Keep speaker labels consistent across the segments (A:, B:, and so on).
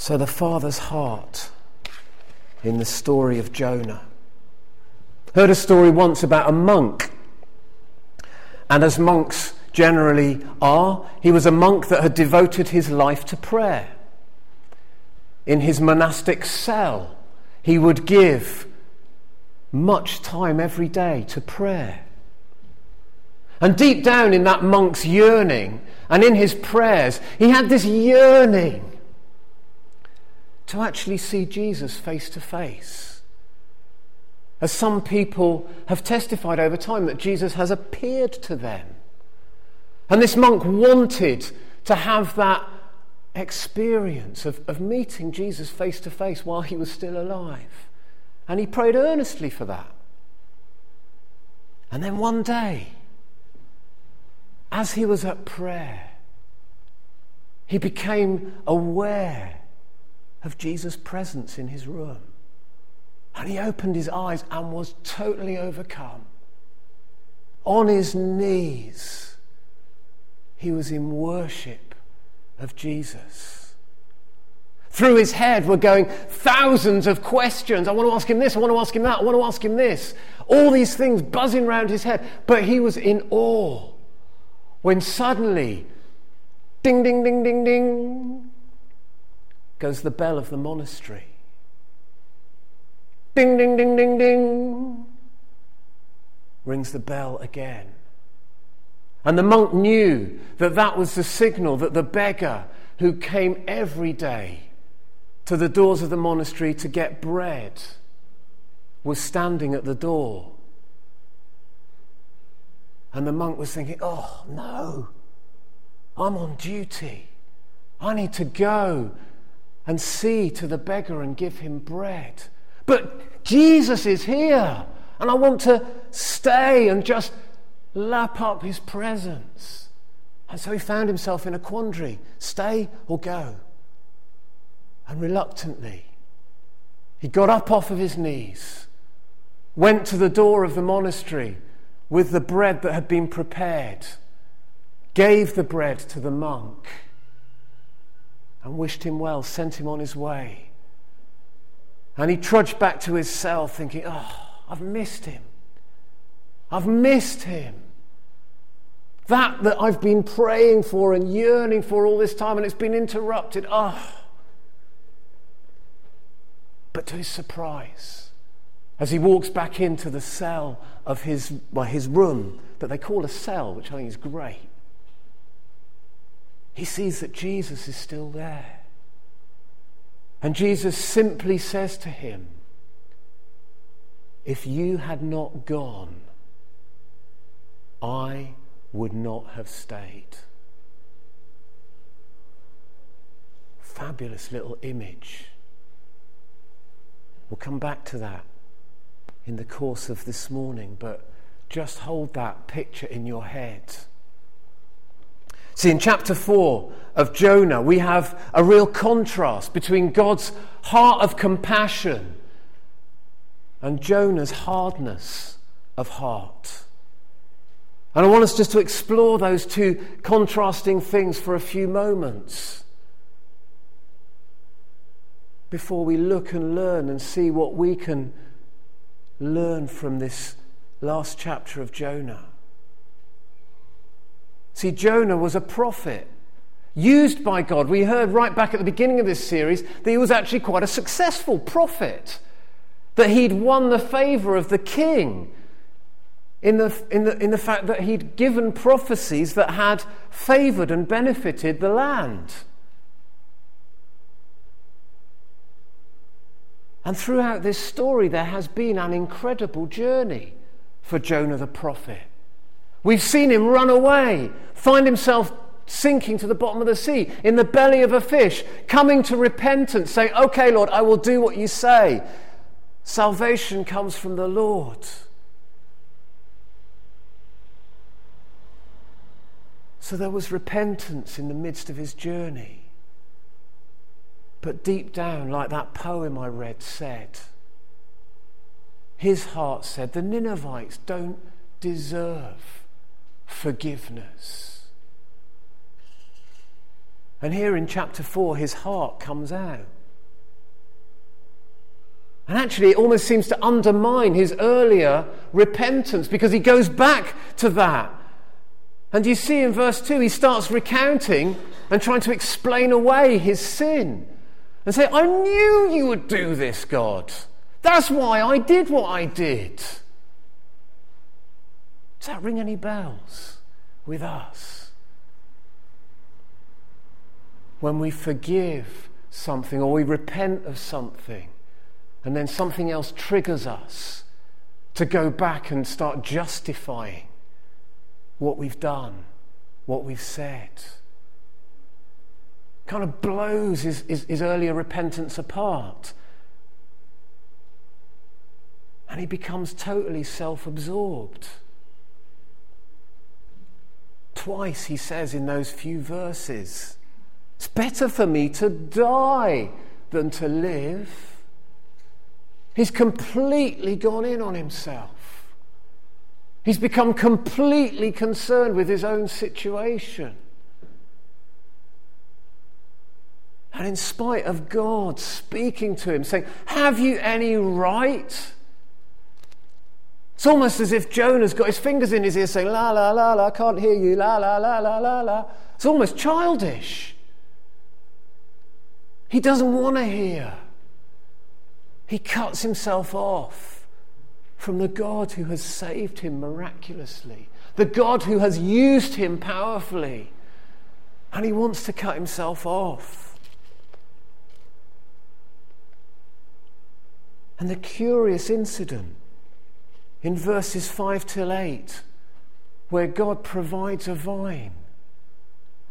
A: So, the Father's heart in the story of Jonah. Heard a story once about a monk. And as monks generally are, he was a monk that had devoted his life to prayer. In his monastic cell, he would give much time every day to prayer. And deep down in that monk's yearning and in his prayers, he had this yearning to actually see Jesus face to face. As some people have testified over time that Jesus has appeared to them. And this monk wanted to have that experience of, of meeting Jesus face to face while he was still alive. And he prayed earnestly for that. And then one day, as he was at prayer, he became aware of Jesus' presence in his room. And he opened his eyes and was totally overcome. On his knees, he was in worship of Jesus. Through his head were going thousands of questions. I want to ask him this, I want to ask him that, I want to ask him this. All these things buzzing around his head. But he was in awe when suddenly, ding, ding, ding, ding, ding, goes the bell of the monastery. Ding, ding, ding, ding, ding, rings the bell again. And the monk knew that that was the signal that the beggar who came every day to the doors of the monastery to get bread was standing at the door. And the monk was thinking, oh, no, I'm on duty. I need to go and see to the beggar and give him bread. But Jesus is here, and I want to stay and just lap up his presence. And so he found himself in a quandary stay or go. And reluctantly, he got up off of his knees, went to the door of the monastery with the bread that had been prepared, gave the bread to the monk, and wished him well, sent him on his way. And he trudged back to his cell thinking, Oh, I've missed him. I've missed him. That that I've been praying for and yearning for all this time, and it's been interrupted. Oh. But to his surprise, as he walks back into the cell of his, well, his room that they call a cell, which I think is great, he sees that Jesus is still there. And Jesus simply says to him, If you had not gone, I would not have stayed. Fabulous little image. We'll come back to that in the course of this morning, but just hold that picture in your head. See, in chapter 4 of Jonah, we have a real contrast between God's heart of compassion and Jonah's hardness of heart. And I want us just to explore those two contrasting things for a few moments before we look and learn and see what we can learn from this last chapter of Jonah. See, Jonah was a prophet used by God. We heard right back at the beginning of this series that he was actually quite a successful prophet, that he'd won the favor of the king in the, in, the, in the fact that he'd given prophecies that had favored and benefited the land. And throughout this story, there has been an incredible journey for Jonah the prophet. We've seen him run away, find himself sinking to the bottom of the sea, in the belly of a fish, coming to repentance, saying, Okay, Lord, I will do what you say. Salvation comes from the Lord. So there was repentance in the midst of his journey. But deep down, like that poem I read said, his heart said, the Ninevites don't deserve forgiveness. And here in chapter 4, his heart comes out. And actually, it almost seems to undermine his earlier repentance because he goes back to that. And you see in verse 2, he starts recounting and trying to explain away his sin and say, I knew you would do this, God. That's why I did what I did. Does that ring any bells with us? When we forgive something or we repent of something, and then something else triggers us to go back and start justifying what we've done, what we've said. Kind of blows his, his, his earlier repentance apart. And he becomes totally self absorbed. Twice he says in those few verses, It's better for me to die than to live. He's completely gone in on himself. He's become completely concerned with his own situation. And in spite of God speaking to him, saying, Have you any right? It's almost as if Jonah's got his fingers in his ears saying, La, la, la, la, I can't hear you, la, la, la, la, la, la. It's almost childish. He doesn't want to hear. He cuts himself off from the God who has saved him miraculously, the God who has used him powerfully, and he wants to cut himself off. And the curious incident in verses 5 till 8, where God provides a vine.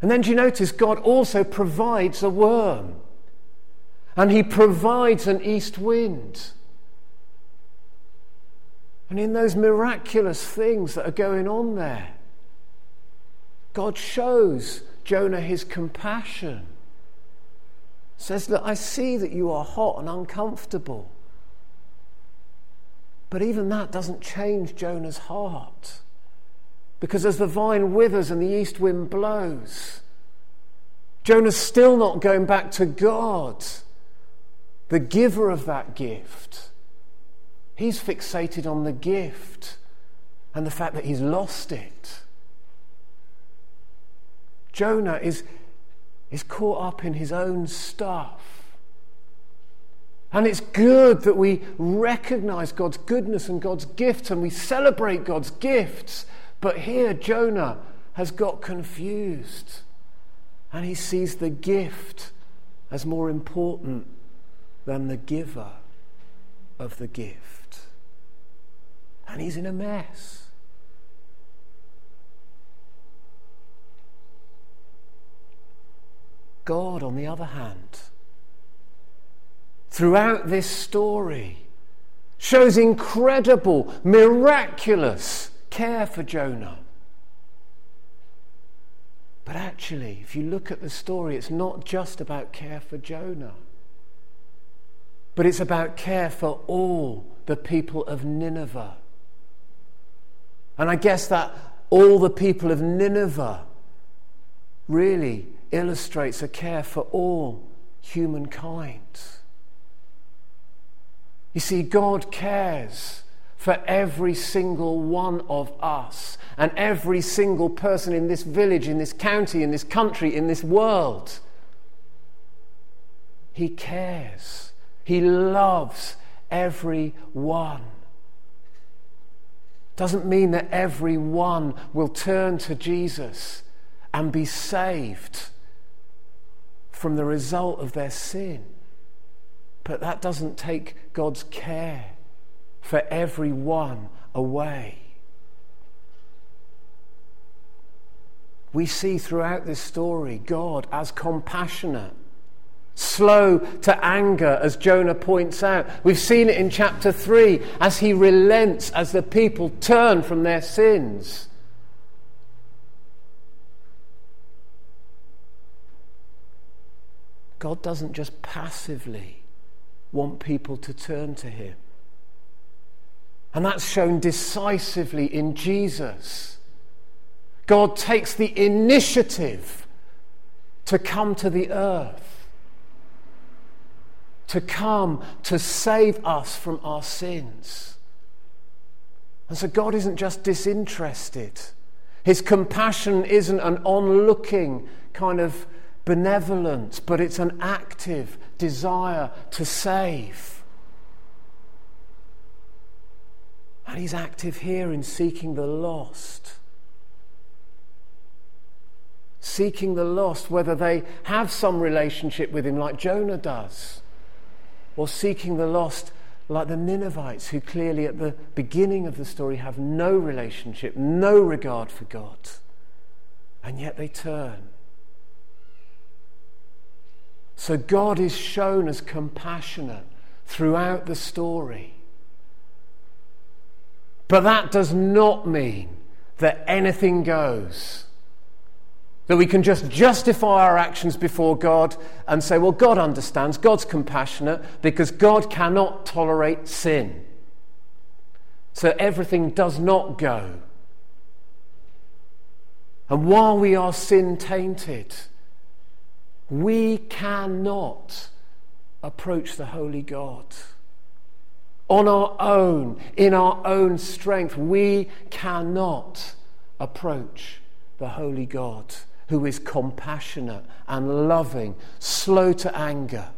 A: And then do you notice God also provides a worm? And He provides an east wind. And in those miraculous things that are going on there, God shows Jonah his compassion. Says Look, I see that you are hot and uncomfortable. But even that doesn't change Jonah's heart. Because as the vine withers and the east wind blows, Jonah's still not going back to God, the giver of that gift. He's fixated on the gift and the fact that he's lost it. Jonah is, is caught up in his own stuff. And it's good that we recognize God's goodness and God's gifts and we celebrate God's gifts. But here, Jonah has got confused and he sees the gift as more important than the giver of the gift. And he's in a mess. God, on the other hand, throughout this story shows incredible, miraculous care for Jonah. But actually, if you look at the story, it's not just about care for Jonah, but it's about care for all the people of Nineveh. And I guess that all the people of Nineveh really illustrates a care for all humankind. You see, God cares for every single one of us and every single person in this village, in this county, in this country, in this world. He cares. He loves every one. Doesn't mean that every one will turn to Jesus and be saved from the result of their sin. But that doesn't take God's care for everyone away. We see throughout this story God as compassionate, slow to anger, as Jonah points out. We've seen it in chapter 3 as he relents as the people turn from their sins. God doesn't just passively want people to turn to him. And that's shown decisively in Jesus. God takes the initiative to come to the earth, to come to save us from our sins. And so God isn't just disinterested. His compassion isn't an onlooking kind of benevolence, but it's an active desire to save. And He's active here in seeking the lost. Seeking the lost, whether they have some relationship with Him, like Jonah does, or seeking the lost like the Ninevites, who clearly at the beginning of the story have no relationship, no regard for God, and yet they turn. So God is shown as compassionate throughout the story. But that does not mean that anything goes. That we can just justify our actions before God and say, well, God understands, God's compassionate because God cannot tolerate sin. So everything does not go. And while we are sin tainted, we cannot approach the Holy God. On our own, in our own strength, we cannot approach the Holy God who is compassionate and loving, slow to anger.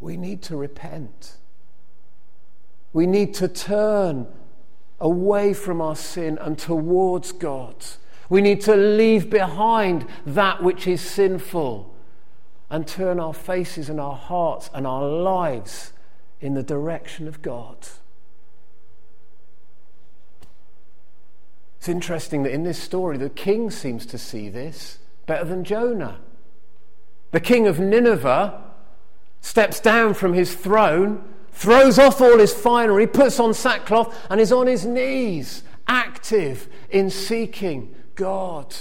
A: We need to repent. We need to turn away from our sin and towards God. We need to leave behind that which is sinful and turn our faces and our hearts and our lives in the direction of God. It's interesting that in this story, the king seems to see this better than Jonah. The king of Nineveh steps down from his throne, throws off all his finery, puts on sackcloth, and is on his knees, active in seeking God.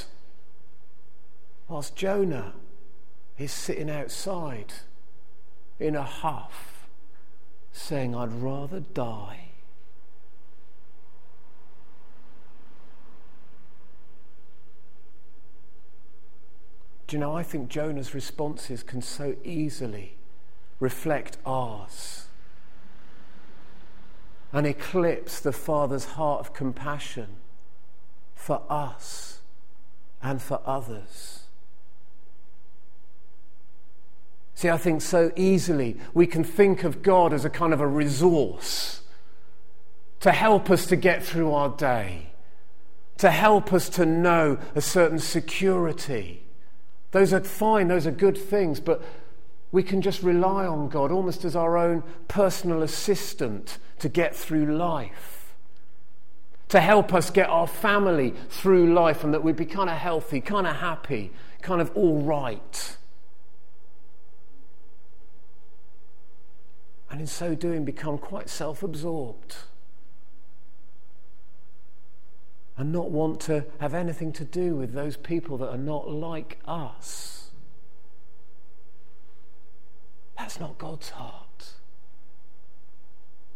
A: Whilst Jonah is sitting outside in a huff, saying, I'd rather die Do you know, I think Jonah's responses can so easily reflect ours and eclipse the Father's heart of compassion for us and for others. See, I think so easily we can think of God as a kind of a resource to help us to get through our day, to help us to know a certain security those are fine, those are good things, but we can just rely on God almost as our own personal assistant to get through life, to help us get our family through life, and that we'd be kind of healthy, kind of happy, kind of all right. And in so doing, become quite self absorbed. and not want to have anything to do with those people that are not like us. That's not God's heart.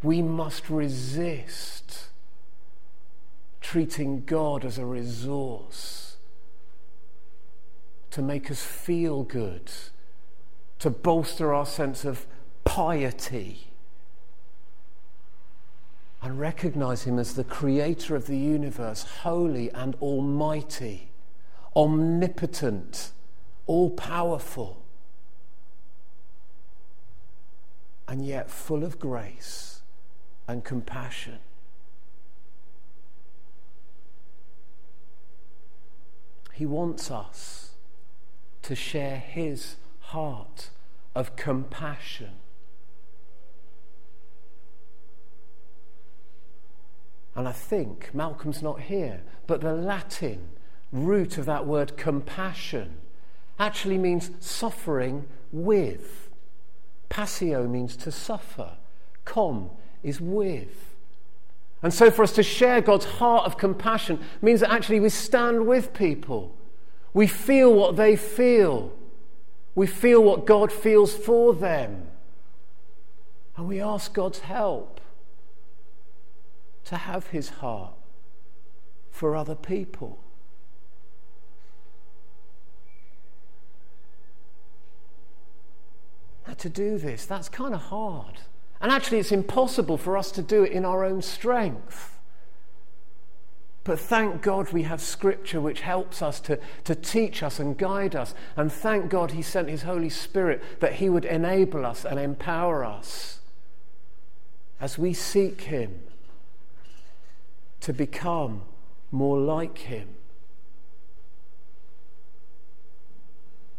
A: We must resist treating God as a resource to make us feel good, to bolster our sense of piety and recognize Him as the creator of the universe, holy and almighty, omnipotent, all powerful, and yet full of grace and compassion. He wants us to share His heart of compassion And I think Malcolm's not here, but the Latin root of that word compassion actually means suffering with. Passio means to suffer. Com is with. And so, for us to share God's heart of compassion means that actually we stand with people. We feel what they feel. We feel what God feels for them. And we ask God's help to have his heart for other people. Now, to do this, that's kind of hard. And actually, it's impossible for us to do it in our own strength. But thank God we have Scripture which helps us to, to teach us and guide us. And thank God He sent His Holy Spirit that He would enable us and empower us as we seek Him to become more like Him.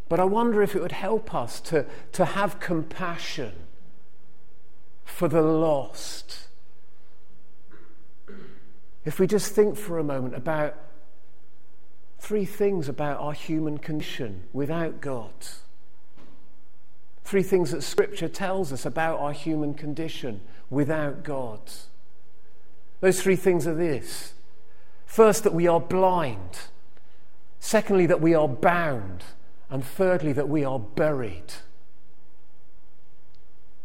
A: But I wonder if it would help us to, to have compassion for the lost. If we just think for a moment about three things about our human condition without God. Three things that Scripture tells us about our human condition without God. Those three things are this first, that we are blind. Secondly, that we are bound. And thirdly, that we are buried.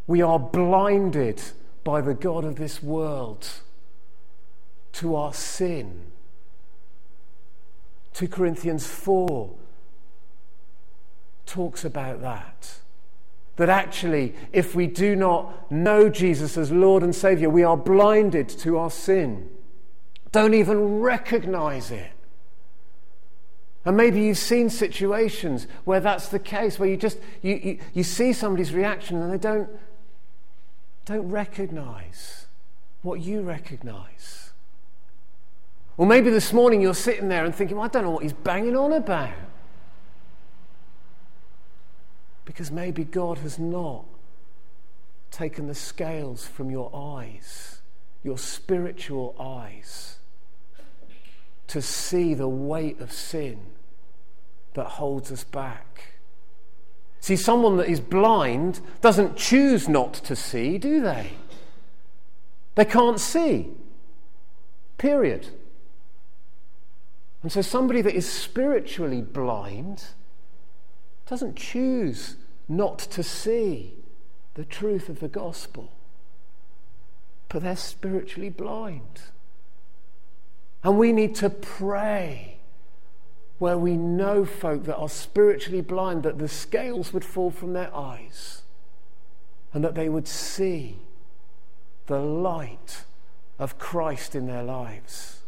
A: We are blinded by the God of this world to our sin. 2 Corinthians 4 talks about that. That actually, if we do not know Jesus as Lord and Savior, we are blinded to our sin. Don't even recognize it. And maybe you've seen situations where that's the case, where you just you, you, you see somebody's reaction and they don't, don't recognize what you recognize. Or maybe this morning you're sitting there and thinking, well, I don't know what he's banging on about. Because maybe God has not taken the scales from your eyes, your spiritual eyes, to see the weight of sin that holds us back. See, someone that is blind doesn't choose not to see, do they? They can't see. Period. And so somebody that is spiritually blind doesn't choose not to see the truth of the gospel, but they're spiritually blind. And we need to pray where we know folk that are spiritually blind that the scales would fall from their eyes and that they would see the light of Christ in their lives.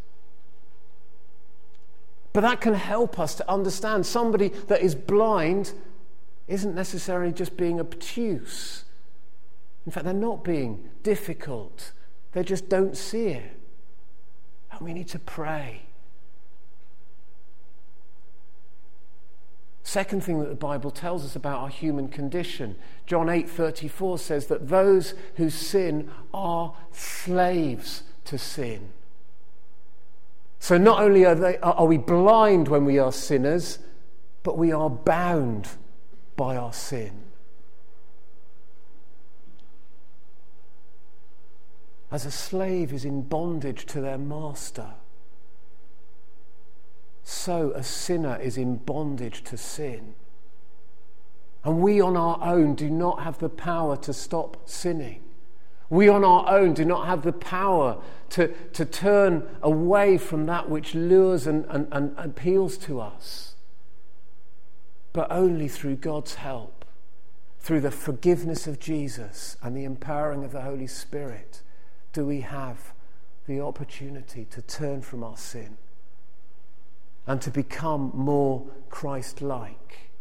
A: But that can help us to understand somebody that is blind isn't necessarily just being obtuse. In fact, they're not being difficult, they just don't see it. And we need to pray. Second thing that the Bible tells us about our human condition, John 8:34 says that those who sin are slaves to sin. So not only are, they, are we blind when we are sinners, but we are bound by our sin. As a slave is in bondage to their master, so a sinner is in bondage to sin. And we on our own do not have the power to stop sinning. We on our own do not have the power to, to turn away from that which lures and, and, and appeals to us, but only through God's help, through the forgiveness of Jesus and the empowering of the Holy Spirit, do we have the opportunity to turn from our sin and to become more Christ like.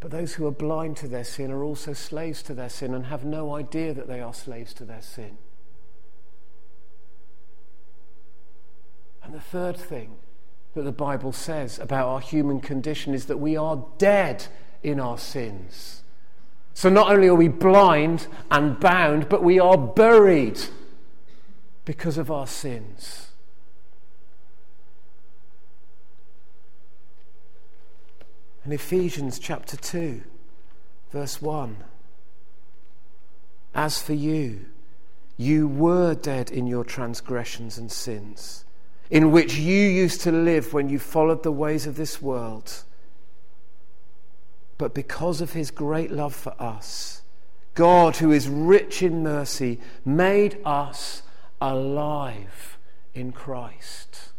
A: But those who are blind to their sin are also slaves to their sin and have no idea that they are slaves to their sin. And the third thing that the Bible says about our human condition is that we are dead in our sins. So not only are we blind and bound, but we are buried because of our sins. In Ephesians chapter 2, verse 1 As for you, you were dead in your transgressions and sins, in which you used to live when you followed the ways of this world. But because of his great love for us, God, who is rich in mercy, made us alive in Christ.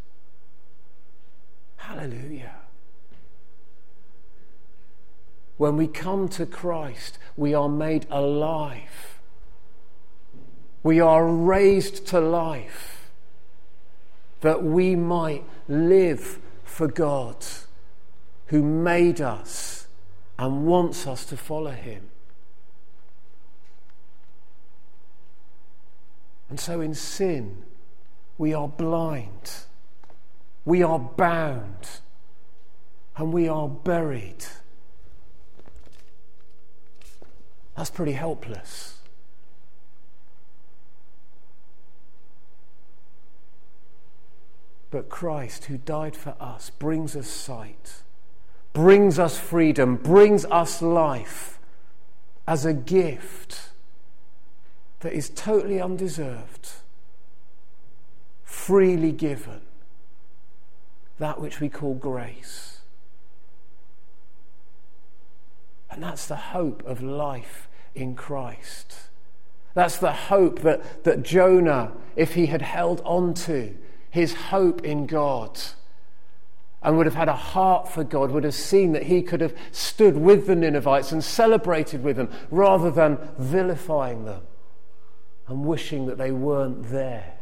A: Hallelujah. when we come to Christ, we are made alive. We are raised to life that we might live for God who made us and wants us to follow him. And so in sin, we are blind, we are bound, and we are buried. That's pretty helpless. But Christ, who died for us, brings us sight, brings us freedom, brings us life as a gift that is totally undeserved, freely given, that which we call grace. And that's the hope of life in Christ. That's the hope that, that Jonah, if he had held on to, his hope in God and would have had a heart for God, would have seen that he could have stood with the Ninevites and celebrated with them rather than vilifying them and wishing that they weren't there.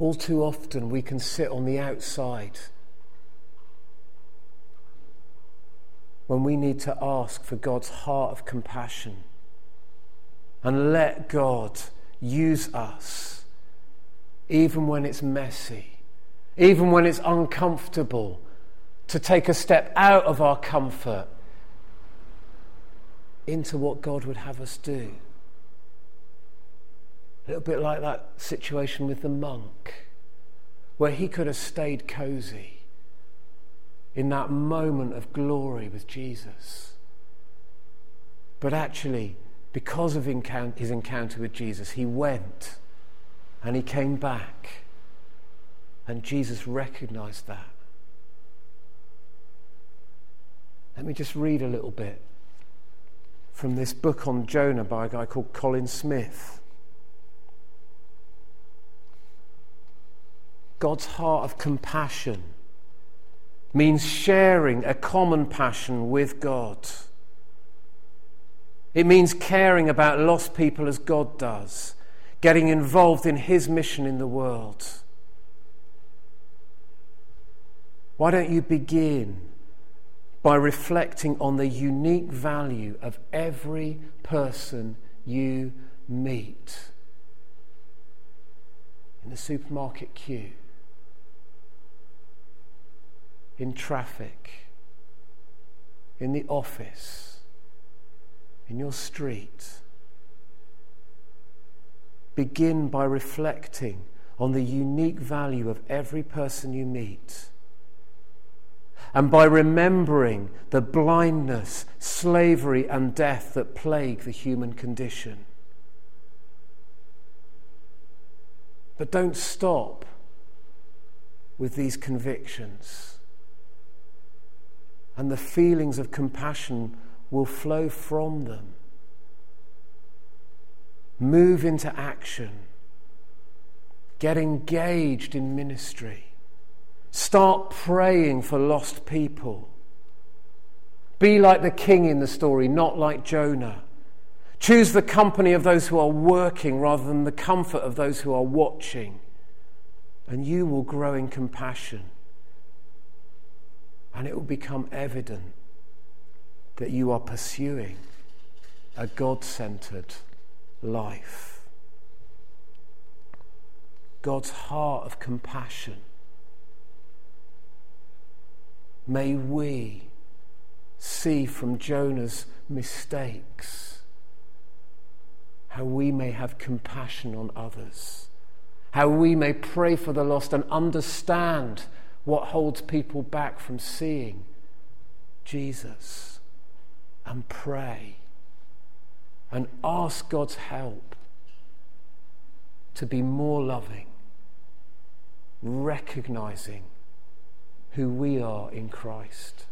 A: All too often we can sit on the outside when we need to ask for God's heart of compassion and let God use us, even when it's messy, even when it's uncomfortable, to take a step out of our comfort into what God would have us do. A little bit like that situation with the monk, where he could have stayed cozy in that moment of glory with Jesus. But actually, because of his encounter with Jesus, he went and he came back. And Jesus recognized that. Let me just read a little bit from this book on Jonah by a guy called Colin Smith. God's heart of compassion means sharing a common passion with God. It means caring about lost people as God does, getting involved in His mission in the world. Why don't you begin by reflecting on the unique value of every person you meet? In the supermarket queue, in traffic, in the office in your street. Begin by reflecting on the unique value of every person you meet. And by remembering the blindness, slavery, and death that plague the human condition. But don't stop with these convictions. And the feelings of compassion will flow from them. Move into action. Get engaged in ministry. Start praying for lost people. Be like the king in the story, not like Jonah. Choose the company of those who are working rather than the comfort of those who are watching. And you will grow in compassion. And it will become evident that you are pursuing a God centered life. God's heart of compassion. May we see from Jonah's mistakes how we may have compassion on others, how we may pray for the lost and understand what holds people back from seeing Jesus and pray and ask God's help to be more loving, recognizing who we are in Christ.